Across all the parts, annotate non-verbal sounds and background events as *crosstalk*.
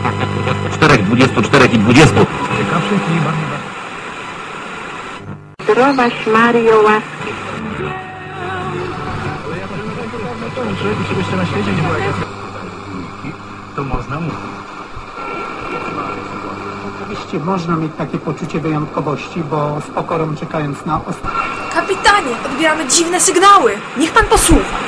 24, 24 i 20. Ciekawszych i bardziej Zdrowaś Mario łaski. Żeby jeszcze na świecie nie była jakaś... To można mówić. Oczywiście można mieć takie poczucie wyjątkowości, bo z pokorą czekając na ostatnie. Kapitanie, odbieramy dziwne sygnały. Niech pan posłucha.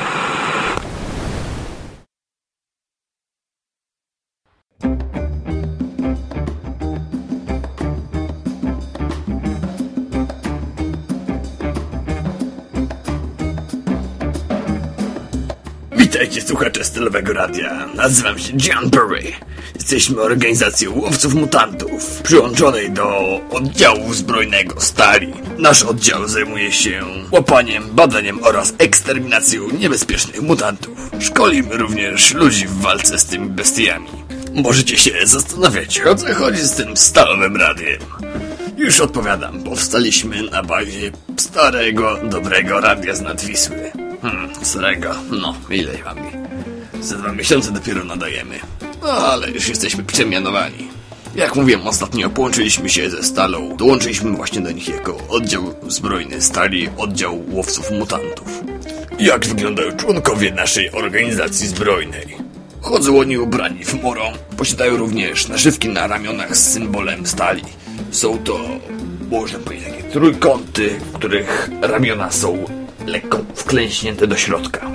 Słuchacze stylowego radia. Nazywam się John Burry. Jesteśmy organizacją łowców mutantów, przyłączonej do oddziału zbrojnego Stali. Nasz oddział zajmuje się łapaniem, badaniem oraz eksterminacją niebezpiecznych mutantów. Szkolimy również ludzi w walce z tymi bestiami. Możecie się zastanawiać, o co chodzi z tym stalowym radiem. Już odpowiadam, powstaliśmy na bazie starego, dobrego radia z Nadwisły. Hmm, starego, no, ile mamy? Za dwa miesiące dopiero nadajemy. No, ale już jesteśmy przemianowani. Jak mówiłem ostatnio, połączyliśmy się ze Stalą. Dołączyliśmy właśnie do nich jako oddział zbrojny Stali, oddział łowców mutantów. Jak wyglądają członkowie naszej organizacji zbrojnej? Chodzą oni ubrani w moro, posiadają również naszywki na ramionach z symbolem stali. Są to, można powiedzieć, takie trójkąty, których ramiona są lekko wklęśnięte do środka.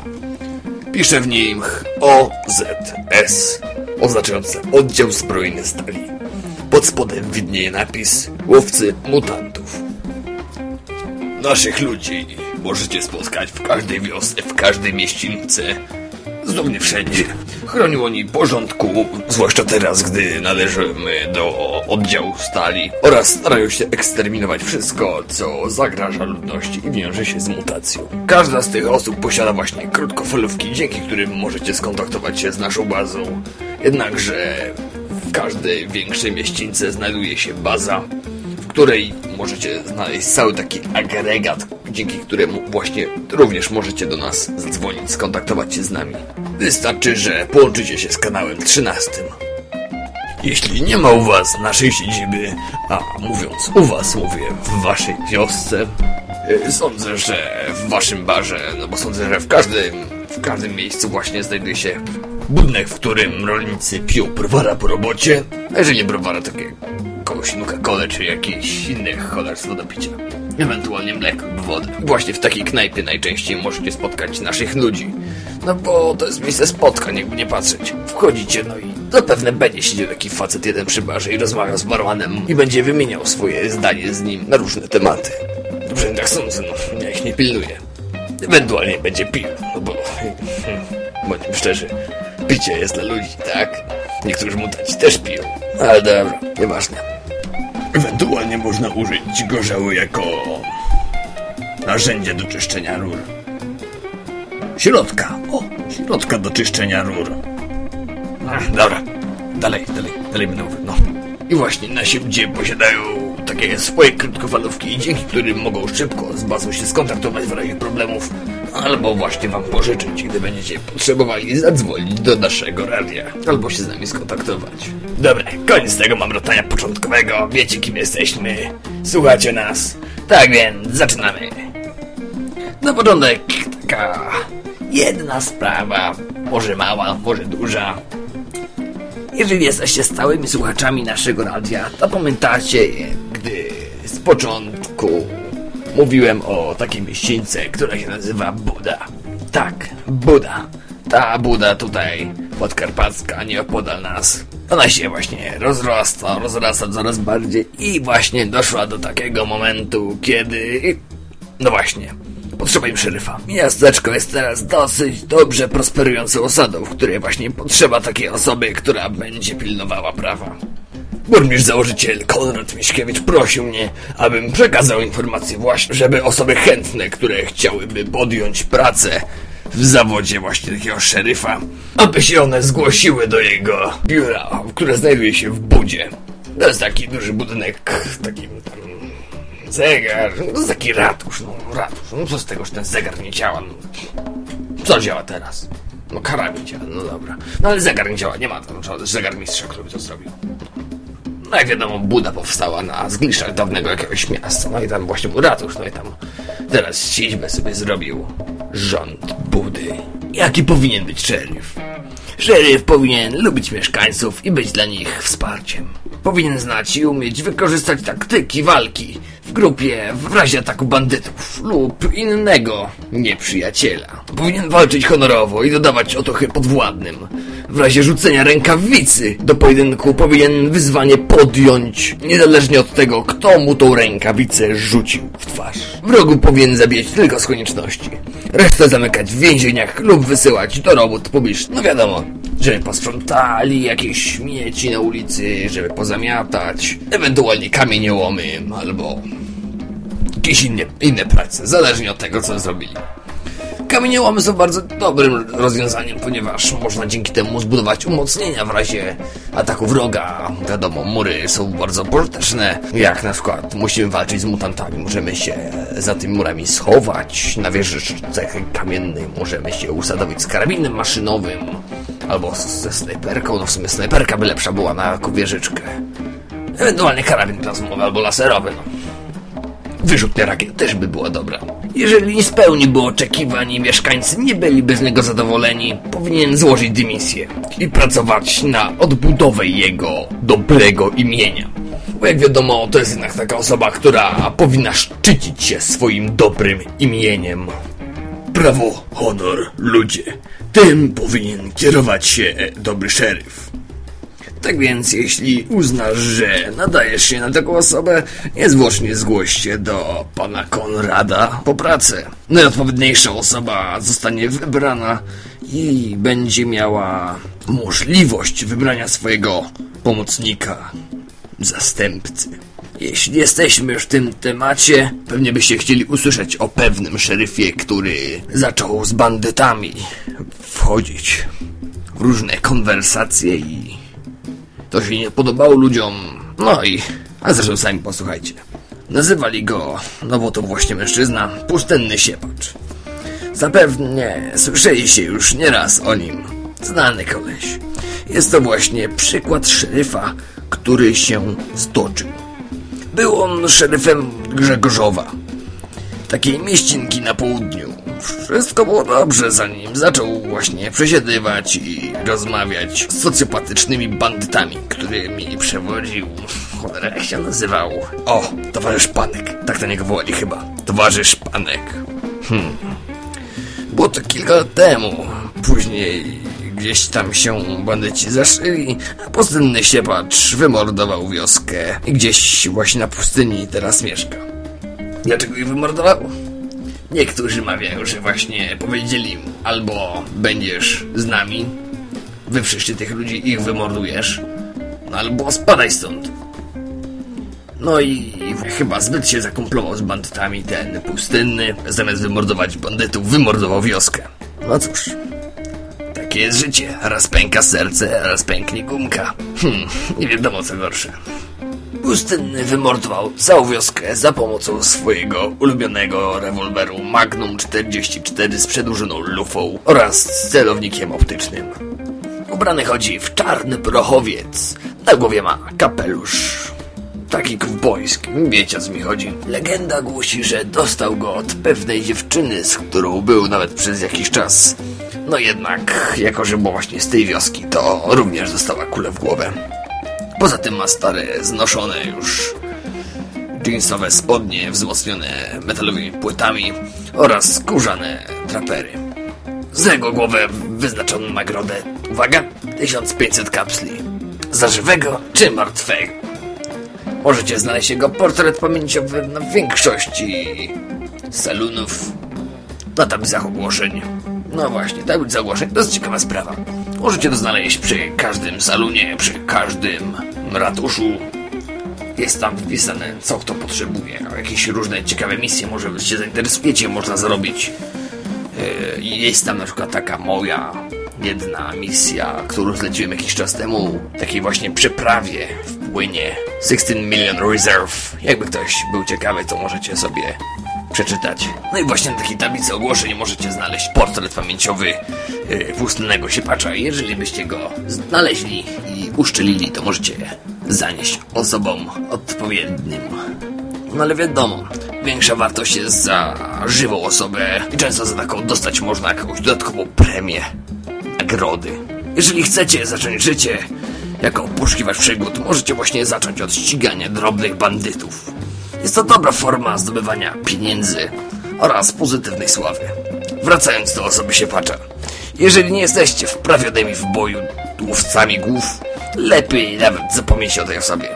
Pisze w nim OZS, oznaczające Oddział Zbrojny Stali. Pod spodem widnieje napis Łowcy Mutantów. Naszych ludzi możecie spotkać w każdej wiosce, w każdej mieścinicy, zupełnie wszędzie. Chronią oni porządku, zwłaszcza teraz, gdy należymy do oddziału stali oraz starają się eksterminować wszystko, co zagraża ludności i wiąże się z mutacją. Każda z tych osób posiada właśnie krótkofalówki, dzięki którym możecie skontaktować się z naszą bazą. Jednakże w każdej większej mieścińce znajduje się baza, której możecie znaleźć cały taki agregat, dzięki któremu właśnie również możecie do nas zadzwonić, skontaktować się z nami. Wystarczy, że połączycie się z kanałem 13. Jeśli nie ma u was naszej siedziby, a mówiąc u was, mówię w waszej wiosce, y, sądzę, że w waszym barze, no bo sądzę, że w każdym, w każdym miejscu właśnie znajduje się budynek, w którym rolnicy piją browara po robocie, a jeżeli nie browara, takie kogoś Coca-Colę czy jakieś inne cholerstwo do picia. Ewentualnie mleko lub wodę. Właśnie w takiej knajpie najczęściej możecie spotkać naszych ludzi. No bo to jest miejsce spotkań, jakby nie patrzeć. Wchodzicie, no i zapewne będzie siedział taki facet jeden przy barze i rozmawiał z barmanem i będzie wymieniał swoje zdanie z nim na różne tematy. Dobrze, tak sądzę, no, ja ich nie pilnuję. Ewentualnie będzie pił, no bo... *laughs* Bądźmy szczerzy, picie jest dla ludzi, tak? Niektórzy mutanci też piją. Ale dobra, nieważne. Ewentualnie można użyć gorzały jako narzędzie do czyszczenia rur. Środka. O, środka do czyszczenia rur. Ach, dobra, dalej, dalej, dalej będę mówił, no. I właśnie nasi ludzie posiadają takie swoje krótkofalówki, dzięki którym mogą szybko z bazą się skontaktować w razie problemów, albo właśnie wam pożyczyć, gdy będziecie potrzebowali zadzwonić do naszego radia, albo się z nami skontaktować. Dobra, koniec tego mamrotania początkowego, wiecie kim jesteśmy, słuchacie nas, tak więc zaczynamy. Na początek taka jedna sprawa, może mała, może duża. Jeżeli jesteście stałymi słuchaczami naszego radia, to pamiętacie, gdy z początku mówiłem o takiej mieścińce, która się nazywa Buda. Tak, Buda. Ta Buda tutaj, podkarpacka, nieopodal nas. Ona się właśnie rozrasta, rozrasta coraz bardziej i właśnie doszła do takiego momentu, kiedy... No właśnie, Potrzeba im szeryfa. Miasteczko jest teraz dosyć dobrze prosperującą osadą, w której właśnie potrzeba takiej osoby, która będzie pilnowała prawa. Burmistrz założyciel Konrad Miśkiewicz prosił mnie, abym przekazał informację właśnie, żeby osoby chętne, które chciałyby podjąć pracę w zawodzie właśnie takiego szeryfa, aby się one zgłosiły do jego biura, które znajduje się w Budzie. To jest taki duży budynek, takim tam zegar, no to jest taki ratusz, no ratusz, no co z tego, że ten zegar nie działa, no. Co działa teraz? No karabin działa, no dobra. No ale zegar nie działa, nie ma tam żadnego zegar mistrza, który by to zrobił. No jak wiadomo, Buda powstała na zgliszczach dawnego jakiegoś miasta, no i tam właśnie był ratusz, no i tam teraz siedzibę sobie zrobił rząd Budy. Jaki powinien być szeryf? Szeryf powinien lubić mieszkańców i być dla nich wsparciem. Powinien znać i umieć wykorzystać taktyki walki w grupie w razie ataku bandytów lub innego nieprzyjaciela. Powinien walczyć honorowo i dodawać otuchy podwładnym. W razie rzucenia rękawicy do pojedynku powinien wyzwanie podjąć, niezależnie od tego, kto mu tą rękawicę rzucił w twarz. Wrogu powinien zabijać tylko z konieczności. Resztę zamykać w więzieniach lub wysyłać do robót publicznych. No wiadomo, żeby posprzątali jakieś śmieci na ulicy, żeby pozamiatać, ewentualnie kamieniołomy albo jakieś inne, inne prace, zależnie od tego, co zrobili. Kamieniołomy są bardzo dobrym rozwiązaniem, ponieważ można dzięki temu zbudować umocnienia w razie ataku wroga. Wiadomo, mury są bardzo pożyteczne. Jak na przykład musimy walczyć z mutantami, możemy się za tymi murami schować. Na wieżyczce kamiennej możemy się usadowić z karabinem maszynowym. Albo ze snajperką, no w sumie snajperka by lepsza była na wieżyczkę. Ewentualnie karabin plazmowy albo laserowy, no. Wyrzutnia rakiet też by była dobra. Jeżeli nie spełniłby oczekiwań mieszkańcy nie byliby z niego zadowoleni, powinien złożyć dymisję i pracować na odbudowę jego dobrego imienia. Bo jak wiadomo, to jest jednak taka osoba, która powinna szczycić się swoim dobrym imieniem. Prawo, honor, ludzie. Tym powinien kierować się dobry szeryf. Tak więc, jeśli uznasz, że nadajesz się na taką osobę, niezwłocznie zgłoś się do pana Konrada po pracę. Najodpowiedniejsza osoba zostanie wybrana i będzie miała możliwość wybrania swojego pomocnika, zastępcy. Jeśli jesteśmy już w tym temacie, pewnie byście chcieli usłyszeć o pewnym szeryfie, który zaczął z bandytami wchodzić w różne konwersacje i to się nie podobało ludziom. No i, a zresztą sami posłuchajcie. Nazywali go, no bo to właśnie mężczyzna, pustynny siepacz. Zapewne słyszeliście już nieraz o nim. Znany koleś. Jest to właśnie przykład szeryfa, który się stoczył. Był on szeryfem Grzegorzowa, takiej mieścinki na południu. Wszystko było dobrze, zanim zaczął właśnie przesiedywać i rozmawiać z socjopatycznymi bandytami, którymi przewodził. Cholera, jak się nazywał? O, towarzysz Panek. Tak na niego wołali chyba. Towarzysz Panek. Hmm. Było to kilka lat temu. Później gdzieś tam się bandyci zaszyli, a pustynny siepacz wymordował wioskę i gdzieś właśnie na pustyni teraz mieszka. Dlaczego ich wymordował? Niektórzy mawiają, że właśnie powiedzieli mu albo będziesz z nami, wyprzeszcie tych ludzi i ich wymordujesz, no albo spadaj stąd. No i chyba zbyt się zakumplował z bandytami ten pustynny, zamiast wymordować bandytów, wymordował wioskę. No cóż, takie jest życie. Raz pęka serce, raz pęknie gumka. Hmm, nie wiadomo co gorsze. Pustynny wymordował całą wioskę za pomocą swojego ulubionego rewolweru Magnum 44 z przedłużoną lufą oraz z celownikiem optycznym. Ubrany chodzi w czarny prochowiec, na głowie ma kapelusz. Taki kowbojski, wiecie co mi chodzi. Legenda głosi, że dostał go od pewnej dziewczyny, z którą był nawet przez jakiś czas. No jednak, jako że był właśnie z tej wioski, to również dostała kulę w głowę. Poza tym ma stare, znoszone już jeansowe spodnie wzmocnione metalowymi płytami oraz skórzane drapery. Za jego głowę wyznaczono nagrodę, uwaga, 1500 kapsli. Za żywego czy martwego. Możecie znaleźć jego portret pamięciowy na większości salonów, na tablicach ogłoszeń. No właśnie, tablica ogłoszeń to jest ciekawa sprawa. Możecie to znaleźć przy każdym salonie, przy każdym ratuszu. Jest tam wpisane, co kto potrzebuje. Jakieś różne ciekawe misje, może się zainteresujecie, można zrobić. Yy, Jest tam na przykład taka moja jedna misja, którą zleciłem jakiś czas temu. Takiej właśnie przeprawie w płynie 16 Million Reserve. Jakby ktoś był ciekawy, to możecie sobie przeczytać. No i właśnie na takiej tablicy ogłoszeń możecie znaleźć portret pamięciowy yy, pustynnego siepacza. Jeżeli byście go znaleźli i uszczelili, to możecie zanieść osobom odpowiednim. No ale wiadomo, większa wartość jest za żywą osobę i często za taką dostać można jakąś dodatkową premię, nagrody. Jeżeli chcecie zacząć życie jako poszukiwacz przygód, możecie właśnie zacząć od ścigania drobnych bandytów. Jest to dobra forma zdobywania pieniędzy oraz pozytywnej sławy. Wracając do osoby siepacza. Jeżeli nie jesteście wprawionymi w boju łowcami głów, lepiej nawet zapomnieć o tej osobie.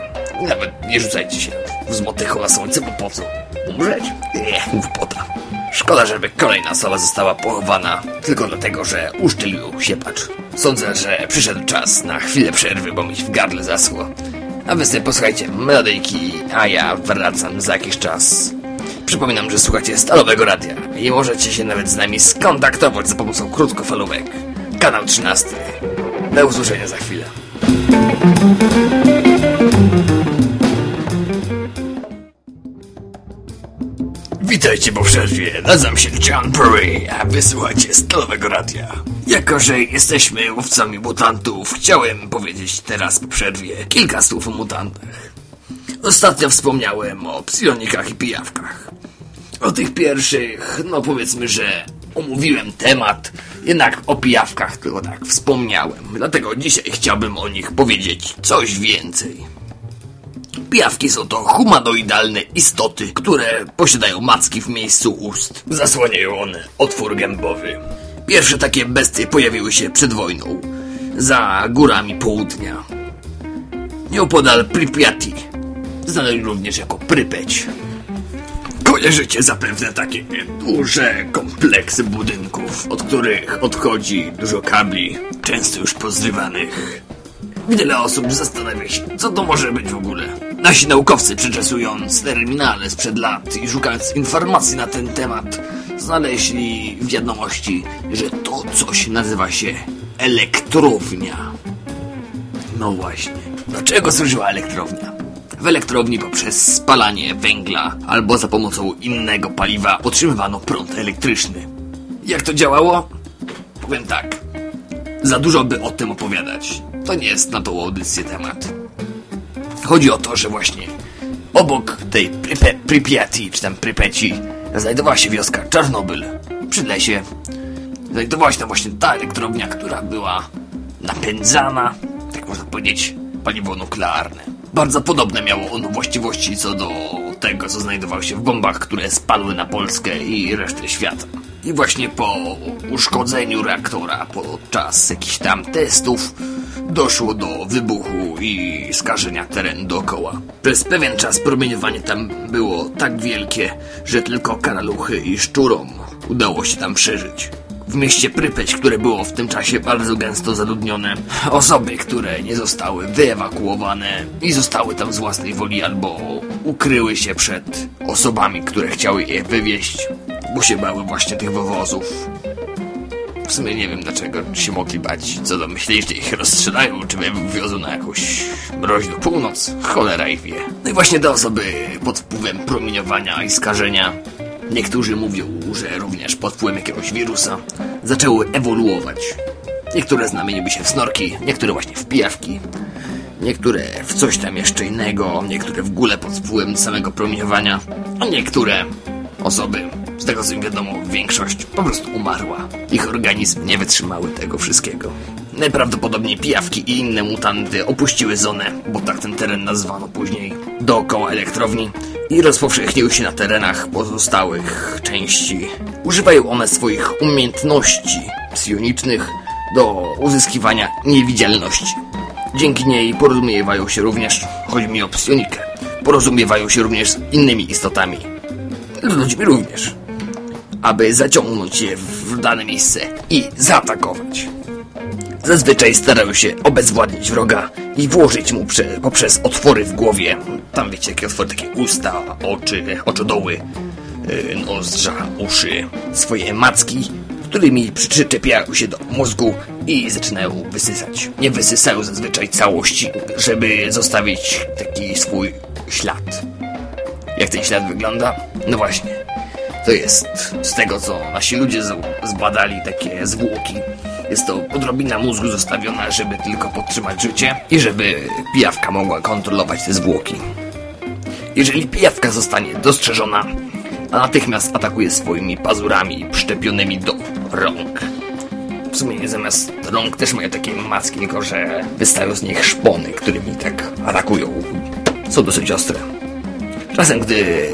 Nawet nie rzucajcie się z motychą na słońce, bo po co? Umrzeć? Nie, głupota. Szkoda, żeby kolejna osoba została pochowana tylko dlatego, że uszczelił siepacz. Sądzę, że przyszedł czas na chwilę przerwy, bo mi w gardle zaschło. A wy sobie posłuchajcie melodyjki, a ja wracam za jakiś czas. Przypominam, że słuchacie Stalowego Radia i możecie się nawet z nami skontaktować za pomocą krótkofalówek. Kanał 13. Do usłyszenia za chwilę. Witajcie po przerwie, nazywam się John Perry, a wysłuchacie Stalowego Radia. Jako, że jesteśmy łowcami mutantów, chciałem powiedzieć teraz po przerwie kilka słów o mutantach. Ostatnio wspomniałem o psionikach i pijawkach. O tych pierwszych, no powiedzmy, że omówiłem temat, jednak o pijawkach tylko tak wspomniałem. Dlatego dzisiaj chciałbym o nich powiedzieć coś więcej. Pijawki są to humanoidalne istoty, które posiadają macki w miejscu ust. Zasłaniają one otwór gębowy. Pierwsze takie bestie pojawiły się przed wojną, za górami południa. Nieopodal Pripyati, znany również jako Prypeć. Kojarzycie zapewne takie duże kompleksy budynków, od których odchodzi dużo kabli, często już pozrywanych. Wiele osób zastanawia się, co to może być w ogóle. Nasi naukowcy, przeczesując terminale sprzed lat i szukając informacji na ten temat, znaleźli wiadomości, że to coś nazywa się elektrownia. No właśnie. Dlaczego służyła elektrownia? W elektrowni poprzez spalanie węgla albo za pomocą innego paliwa otrzymywano prąd elektryczny. Jak to działało? Powiem tak. Za dużo by o tym opowiadać. To nie jest na tą audycję temat. Chodzi o to, że właśnie obok tej Prypiati, czy tam Prypeci, znajdowała się wioska Czarnobyl. Przy lesie znajdowała się tam właśnie ta elektrownia, która była napędzana, tak można powiedzieć, paliwo nuklearne. Bardzo podobne miało ono właściwości co do tego, co znajdowało się w bombach, które spadły na Polskę i resztę świata. I właśnie po uszkodzeniu reaktora, podczas jakichś tam testów, doszło do wybuchu i skażenia terenu dookoła. Przez pewien czas promieniowanie tam było tak wielkie, że tylko karaluchy i szczurom udało się tam przeżyć. W mieście Prypeć, które było w tym czasie bardzo gęsto zaludnione, osoby, które nie zostały wyewakuowane i zostały tam z własnej woli albo ukryły się przed osobami, które chciały je wywieźć, bo się bały właśnie tych wywozów. W sumie nie wiem dlaczego się mogli bać. Co do myśleli, że ich rozstrzelają, czy wywiozą na jakąś mroźną północ. Cholera ich wie. No i właśnie te osoby pod wpływem promieniowania i skażenia, niektórzy mówią, że również pod wpływem jakiegoś wirusa, zaczęły ewoluować. Niektóre znamieniły się w snorki, niektóre właśnie w pijawki, niektóre w coś tam jeszcze innego, niektóre w ogóle pod wpływem samego promieniowania, a niektóre osoby z tego co wiadomo, większość po prostu umarła. Ich organizm nie wytrzymały tego wszystkiego. Najprawdopodobniej pijawki i inne mutanty opuściły zonę, bo tak ten teren nazwano później, dookoła elektrowni i rozpowszechniły się na terenach pozostałych części. Używają one swoich umiejętności psionicznych do uzyskiwania niewidzialności. Dzięki niej porozumiewają się również, chodzi mi o psionikę, porozumiewają się również z innymi istotami. Ludźmi również aby zaciągnąć je w dane miejsce i zaatakować. Zazwyczaj starają się obezwładnić wroga i włożyć mu prze, poprzez otwory w głowie, tam wiecie jakie otwory, takie usta, oczy, oczodoły, yy, nozdrza, uszy, swoje macki, którymi przyczepiają się do mózgu i zaczynają wysysać. Nie wysysają zazwyczaj całości, żeby zostawić taki swój ślad. Jak ten ślad wygląda? No właśnie To jest z tego, co nasi ludzie zbadali takie zwłoki. Jest to odrobina mózgu zostawiona, żeby tylko podtrzymać życie i żeby pijawka mogła kontrolować te zwłoki. Jeżeli pijawka zostanie dostrzeżona, a natychmiast atakuje swoimi pazurami przyczepionymi do rąk. W sumie zamiast rąk też mają takie macki, tylko że wystają z nich szpony, którymi tak atakują. Są dosyć ostre. Czasem, gdy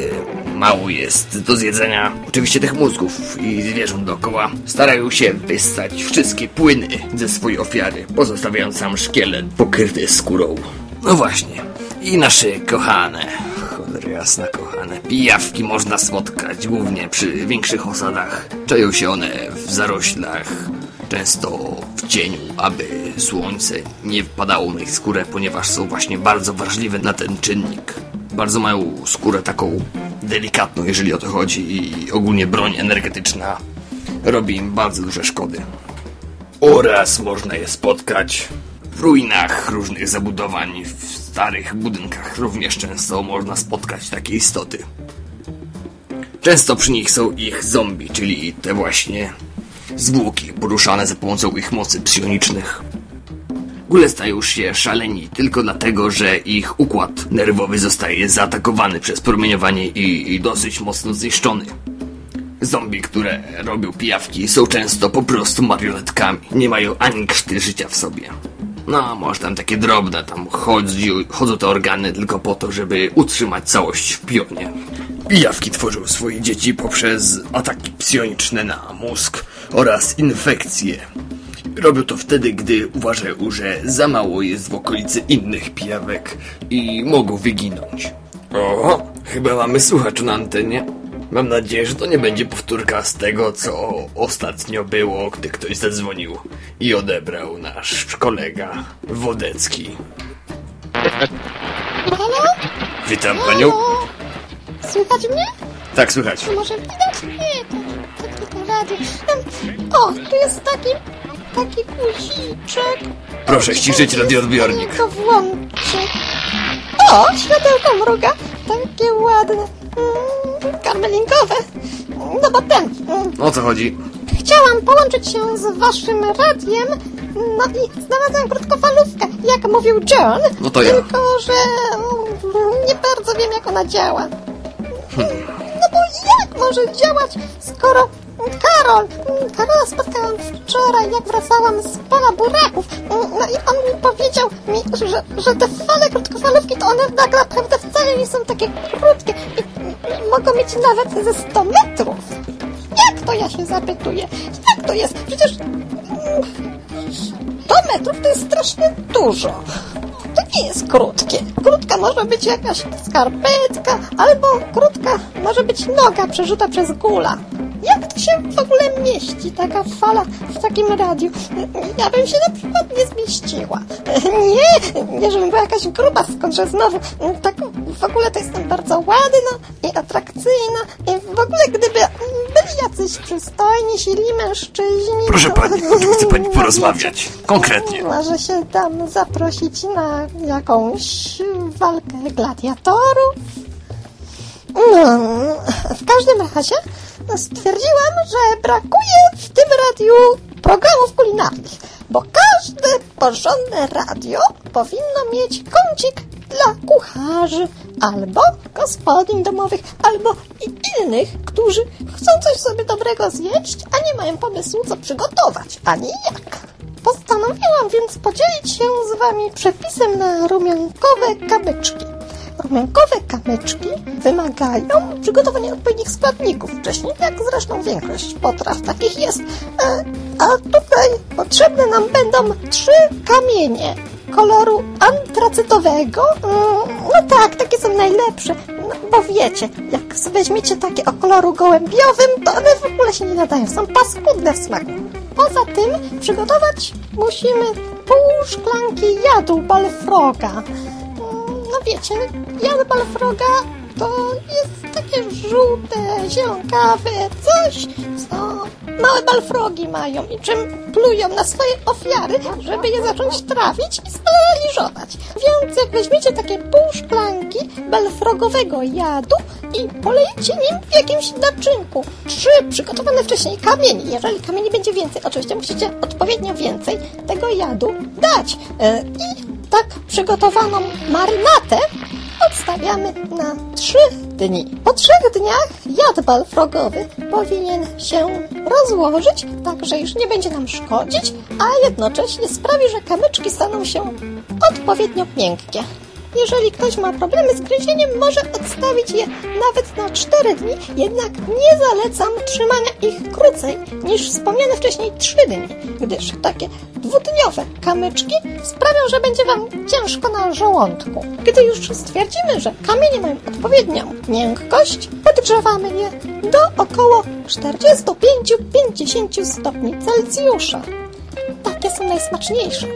mało jest do zjedzenia, oczywiście tych mózgów i zwierząt dookoła, starają się wystać wszystkie płyny ze swojej ofiary, pozostawiając sam szkielet pokryty skórą. No właśnie. I nasze kochane, cholera jasna kochane, pijawki można spotkać głównie przy większych osadach. Czają się one w zaroślach, często w cieniu, aby słońce nie wpadało na ich skórę, ponieważ są właśnie bardzo wrażliwe na ten czynnik. Bardzo mają skórę taką delikatną, jeżeli o to chodzi i ogólnie broń energetyczna robi im bardzo duże szkody. Oraz można je spotkać w ruinach różnych zabudowań, w starych budynkach również często można spotkać takie istoty. Często przy nich są ich zombie, czyli te właśnie zwłoki poruszane za pomocą ich mocy psionicznych. Góle stają się szaleni tylko dlatego, że ich układ nerwowy zostaje zaatakowany przez promieniowanie i, i dosyć mocno zniszczony. Zombie, które robią pijawki, są często po prostu marionetkami. Nie mają ani krzty życia w sobie. No, może tam takie drobne, tam chodzi, chodzą te organy tylko po to, żeby utrzymać całość w pionie. Pijawki tworzą swoje dzieci poprzez ataki psioniczne na mózg oraz infekcje. Robią to wtedy, gdy uważają, że za mało jest w okolicy innych pijawek i mogą wyginąć. O, chyba mamy słuchacz na antenie. Mam nadzieję, że to nie będzie powtórka z tego, co ostatnio było, gdy ktoś zadzwonił i odebrał nasz kolega Wodecki. Halo? Witam panią. Halo? Słychać mnie? Tak, słychać. Czy może widać? Nie, to, to tylko radio. O, tu jest taki, taki guziczek. Proszę ściszyć radioodbiornik. To włączę. O, światełko mruga. Takie ładne. Mm, karmelinkowe. No bo ten. mm, O co chodzi? Chciałam połączyć się z waszym radiem, no i znalazłam krótkofalówkę, jak mówił John. No to ja. Tylko, że mm, nie bardzo wiem, jak ona działa. No bo jak może działać, skoro Karol, Karola spotkałam wczoraj, jak wracałam z pola buraków. No i on mi powiedział, mi, że, że te fale krótkofalówki, to one tak naprawdę wcale nie są takie krótkie i mogą mieć nawet ze 100 metrów. Jak to ja się zapytuję? Jak to jest? Przecież mm, 100 metrów to jest strasznie dużo. To nie jest krótkie. Krótka może być jakaś skarpetka, albo krótka może być noga przerzuta przez gula. Jak to się w ogóle mieści, taka fala w takim radiu? Ja bym się na przykład nie zmieściła. Nie, nie żebym była jakaś gruba, skądże znowu. Tak w ogóle to jestem bardzo ładna i atrakcyjna. I w ogóle gdyby byli jacyś przystojni, silni mężczyźni... Proszę to- pani, o chce pani *laughs* porozmawiać? Konkretnie. Może się tam zaprosić na jakąś walkę gladiatorów? No, w każdym razie stwierdziłam, że brakuje w tym radiu programów kulinarnych, bo każde porządne radio powinno mieć kącik dla kucharzy, albo gospodyń domowych, albo innych, którzy chcą coś sobie dobrego zjeść, a nie mają pomysłu, co przygotować, ani jak. Postanowiłam więc podzielić się z Wami przepisem na rumiankowe kamyczki. Rumiankowe kamyczki wymagają przygotowania odpowiednich składników wcześniej, jak zresztą większość potraw takich jest. E, A tutaj potrzebne nam będą trzy kamienie koloru antracytowego. Mm, No tak, takie są najlepsze. No, bo wiecie, jak weźmiecie takie o koloru gołębiowym, to one w ogóle się nie nadają. Są paskudne w smaku. Poza tym przygotować musimy pół szklanki jadu balfroga. No wiecie, jad balfroga to jest takie żółte, zielonkawe coś, co małe balfrogi mają i czym plują na swoje ofiary, żeby je zacząć trawić i sparaliżować. Więc jak weźmiecie takie pół szklanki balfrogowego jadu i polejcie nim w jakimś naczynku. Trzy przygotowane wcześniej kamieni. Jeżeli kamieni będzie więcej, oczywiście musicie odpowiednio więcej tego jadu dać. E, I tak przygotowaną marynatę odstawiamy na trzy dni. Po trzech dniach jad balfrogowy powinien się rozłożyć, tak że już nie będzie nam szkodzić, a jednocześnie sprawi, że kamyczki staną się odpowiednio miękkie. Jeżeli ktoś ma problemy z gryzieniem, może odstawić je nawet na 4 dni, jednak nie zalecam trzymania ich krócej niż wspomniane wcześniej 3 dni, gdyż takie dwudniowe kamyczki sprawią, że będzie Wam ciężko na żołądku. Gdy już stwierdzimy, że kamienie mają odpowiednią miękkość, podgrzewamy je do około 45-50 stopni Celsjusza. Takie są najsmaczniejsze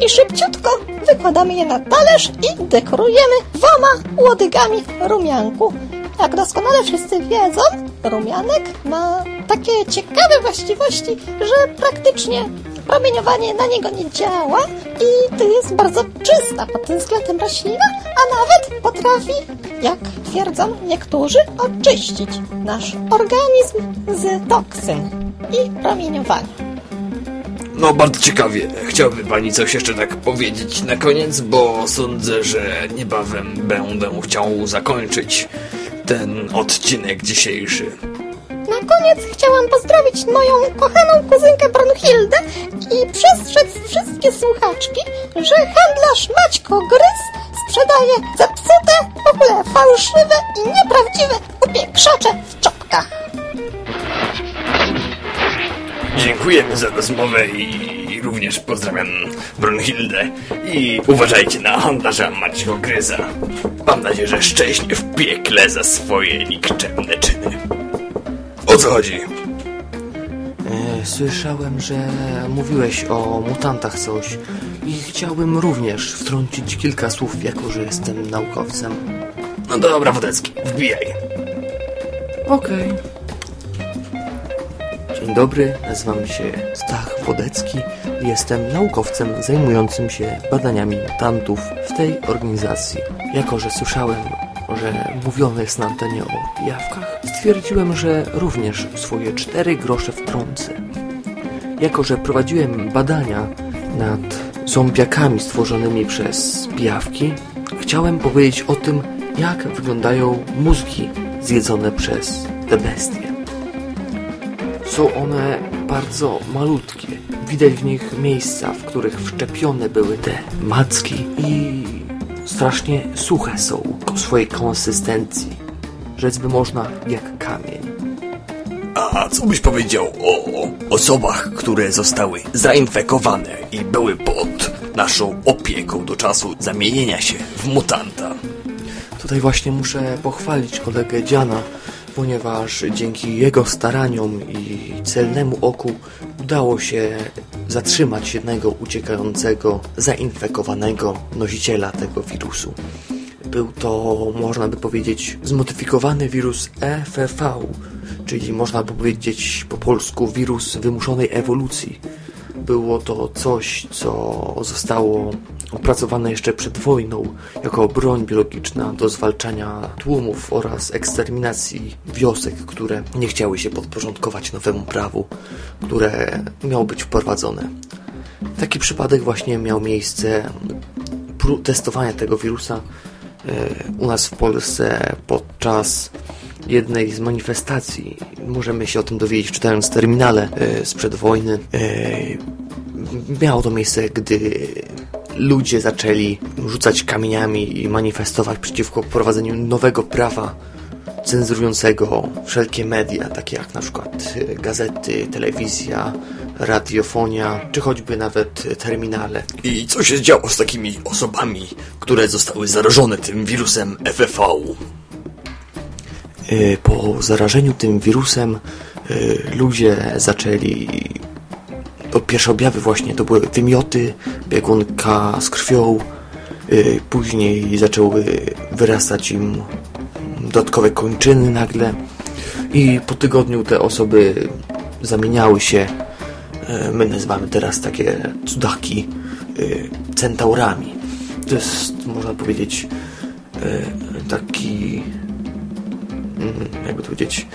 i szybciutko wykładamy je na talerz i dekorujemy dwoma łodygami rumianku. Jak doskonale wszyscy wiedzą, rumianek ma takie ciekawe właściwości, że praktycznie promieniowanie na niego nie działa i to jest bardzo czysta pod tym względem roślina, a nawet potrafi, jak twierdzą niektórzy, oczyścić nasz organizm z toksyn i promieniowania. No, bardzo ciekawie. Chciałby pani coś jeszcze tak powiedzieć na koniec, bo sądzę, że niebawem będę chciał zakończyć ten odcinek dzisiejszy. Na koniec chciałam pozdrowić moją kochaną kuzynkę Brunhildę i przestrzec wszystkie słuchaczki, że handlarz Maćko Grys sprzedaje zepsute, w ogóle fałszywe i nieprawdziwe upiekrzacze w czopkach. Dziękujemy za rozmowę i również pozdrawiam Brunhildę i uważajcie na handlarza Maćko Gryza. Mam nadzieję, że szczęśnie w piekle za swoje nikczemne czyny. O co chodzi? E, Słyszałem, że mówiłeś o mutantach coś i chciałbym również wtrącić kilka słów, jako że jestem naukowcem. No dobra, Wodecki, wbijaj. Okej. Dzień dobry, nazywam się Stach Wodecki i jestem naukowcem zajmującym się badaniami mutantów w tej organizacji. Jako, że słyszałem, że mówione jest na antenie o jawkach, stwierdziłem, że również swoje cztery grosze wtrącę. Jako, że prowadziłem badania nad zombiakami stworzonymi przez pijawki, chciałem powiedzieć o tym, jak wyglądają mózgi zjedzone przez te bestie. Są one bardzo malutkie. Widać w nich miejsca, w których wszczepione były te macki i strasznie suche są o swojej konsystencji. Rzec by można jak kamień. A co byś powiedział o osobach, które zostały zainfekowane i były pod naszą opieką do czasu zamienienia się w mutanta? Tutaj właśnie muszę pochwalić kolegę Dziana, ponieważ dzięki jego staraniom i celnemu oku udało się zatrzymać jednego uciekającego, zainfekowanego nosiciela tego wirusu. Był to, można by powiedzieć, zmodyfikowany wirus EFV, czyli można by powiedzieć po polsku wirus wymuszonej ewolucji. Było to coś, co zostało opracowane jeszcze przed wojną jako broń biologiczna do zwalczania tłumów oraz eksterminacji wiosek, które nie chciały się podporządkować nowemu prawu, które miało być wprowadzone. Taki przypadek właśnie miał miejsce testowania tego wirusa e, u nas w Polsce podczas jednej z manifestacji. Możemy się o tym dowiedzieć czytając terminale e, sprzed wojny. E, Miało to miejsce, gdy ludzie zaczęli rzucać kamieniami i manifestować przeciwko wprowadzeniu nowego prawa cenzurującego wszelkie media, takie jak na przykład e, gazety, telewizja, radiofonia, czy choćby nawet terminale. I co się działo z takimi osobami, które zostały zarażone tym wirusem FFV? Y, Po zarażeniu tym wirusem y, ludzie zaczęli. Pierwsze objawy właśnie to były wymioty, biegunka z krwią. y, Później zaczęły wyrastać im dodatkowe kończyny nagle. I po tygodniu te osoby zamieniały się. y, My nazywamy teraz takie cudaki y, centaurami. To jest, można powiedzieć, taki mm, jakby to powiedzieć,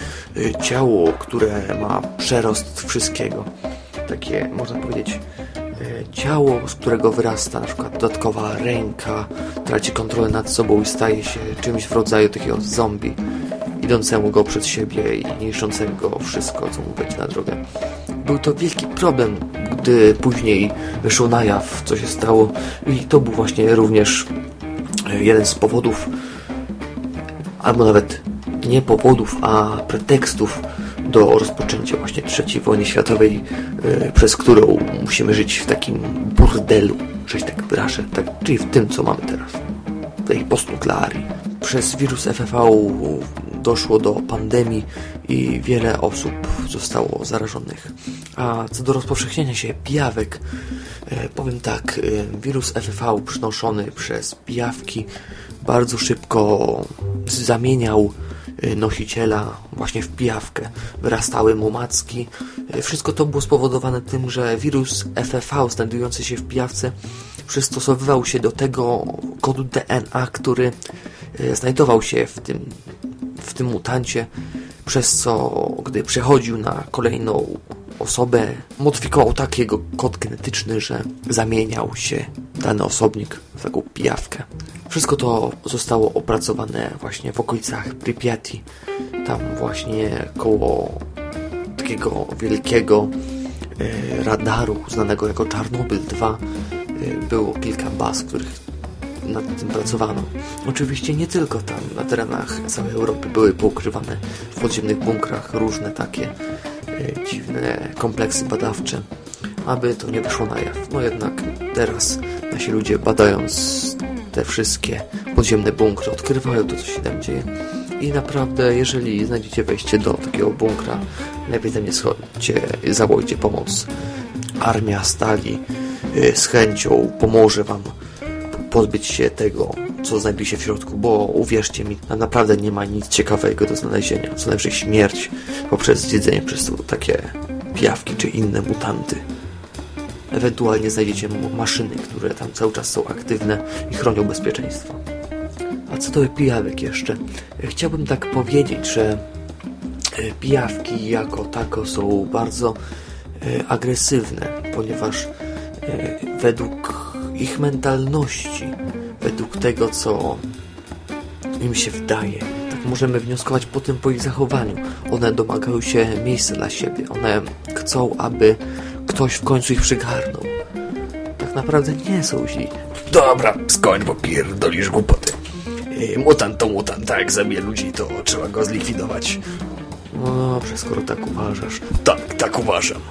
ciało, które ma przerost wszystkiego. Takie, można powiedzieć, y, ciało, z którego wyrasta na przykład dodatkowa ręka, traci kontrolę nad sobą i staje się czymś w rodzaju takiego zombie, idącemu go przed siebie i niszczącego wszystko, co mu będzie na drogę. Był to wielki problem, gdy później wyszło na jaw, co się stało i to był właśnie również y, jeden z powodów, albo nawet nie powodów, a pretekstów do rozpoczęcia właśnie III wojny światowej, y, przez którą musimy żyć w takim burdelu, że się tak wyrażę, tak, czyli w tym, co mamy teraz, w tej postnuklearii. Przez wirus FFV doszło do pandemii i wiele osób zostało zarażonych. A co do rozpowszechnienia się pijawek, e, powiem tak, e, wirus FFV przynoszony przez pijawki bardzo szybko zamieniał e, nosiciela właśnie w pijawkę. Wyrastały mu macki. Wszystko to było spowodowane tym, że wirus FFV znajdujący się w pijawce przystosowywał się do tego kodu DNA, który znajdował się w tym, w tym mutancie, przez co gdy przechodził na kolejną osobę, modyfikował tak jego kod genetyczny, że zamieniał się dany osobnik w taką pijawkę. Wszystko to zostało opracowane właśnie w okolicach Pripyati, tam właśnie koło takiego wielkiego e, radaru znanego jako Czarnobyl 2 e, było kilka baz, w których nad tym pracowano. Oczywiście nie tylko tam, na terenach całej Europy były poukrywane w podziemnych bunkrach różne takie e, dziwne kompleksy badawcze, aby to nie wyszło na jaw. No jednak teraz nasi ludzie badając te wszystkie podziemne bunkry odkrywają to, co się tam dzieje. I naprawdę, jeżeli znajdziecie wejście do takiego bunkra, lepiej tam nie schodźcie, zawołajcie pomoc. Armia Stali y, z chęcią pomoże wam pozbyć się tego, co znajduje się w środku, bo uwierzcie mi, tam naprawdę nie ma nic ciekawego do znalezienia, co najwyżej śmierć poprzez zjedzenie przez takie pijawki czy inne mutanty. Ewentualnie znajdziecie maszyny, które tam cały czas są aktywne i chronią bezpieczeństwo. A co do pijawek jeszcze? Chciałbym tak powiedzieć, że e, pijawki jako tako są bardzo e, agresywne, ponieważ e, według ich mentalności, według tego, co im się wydaje, tak możemy wnioskować po tym po ich zachowaniu. One domagają się miejsca dla siebie. One chcą, aby ktoś w końcu ich przygarnął. Tak naprawdę nie są źli. Dobra, skończ, bo pierdolisz głupoty. Mutant to mutant, tak, jak zabije ludzi, to trzeba go zlikwidować. No dobrze, skoro tak uważasz. Tak, tak uważam.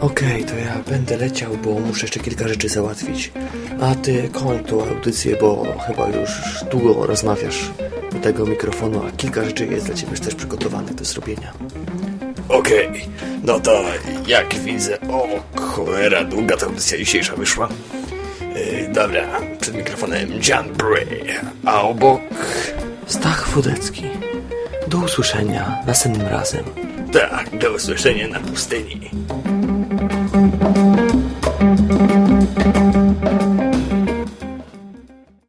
Okej, to ja będę leciał, bo muszę jeszcze kilka rzeczy załatwić. A ty kończ tą audycję, bo chyba już długo rozmawiasz do tego mikrofonu, a kilka rzeczy jest dla ciebie też przygotowanych do zrobienia. Okej, no to jak widzę, o cholera, długa ta audycja dzisiejsza wyszła. Yy, dobra, przed mikrofonem John Bray, a obok... Stach Wodecki. Do usłyszenia następnym razem. Tak, do usłyszenia na pustyni. Thank you.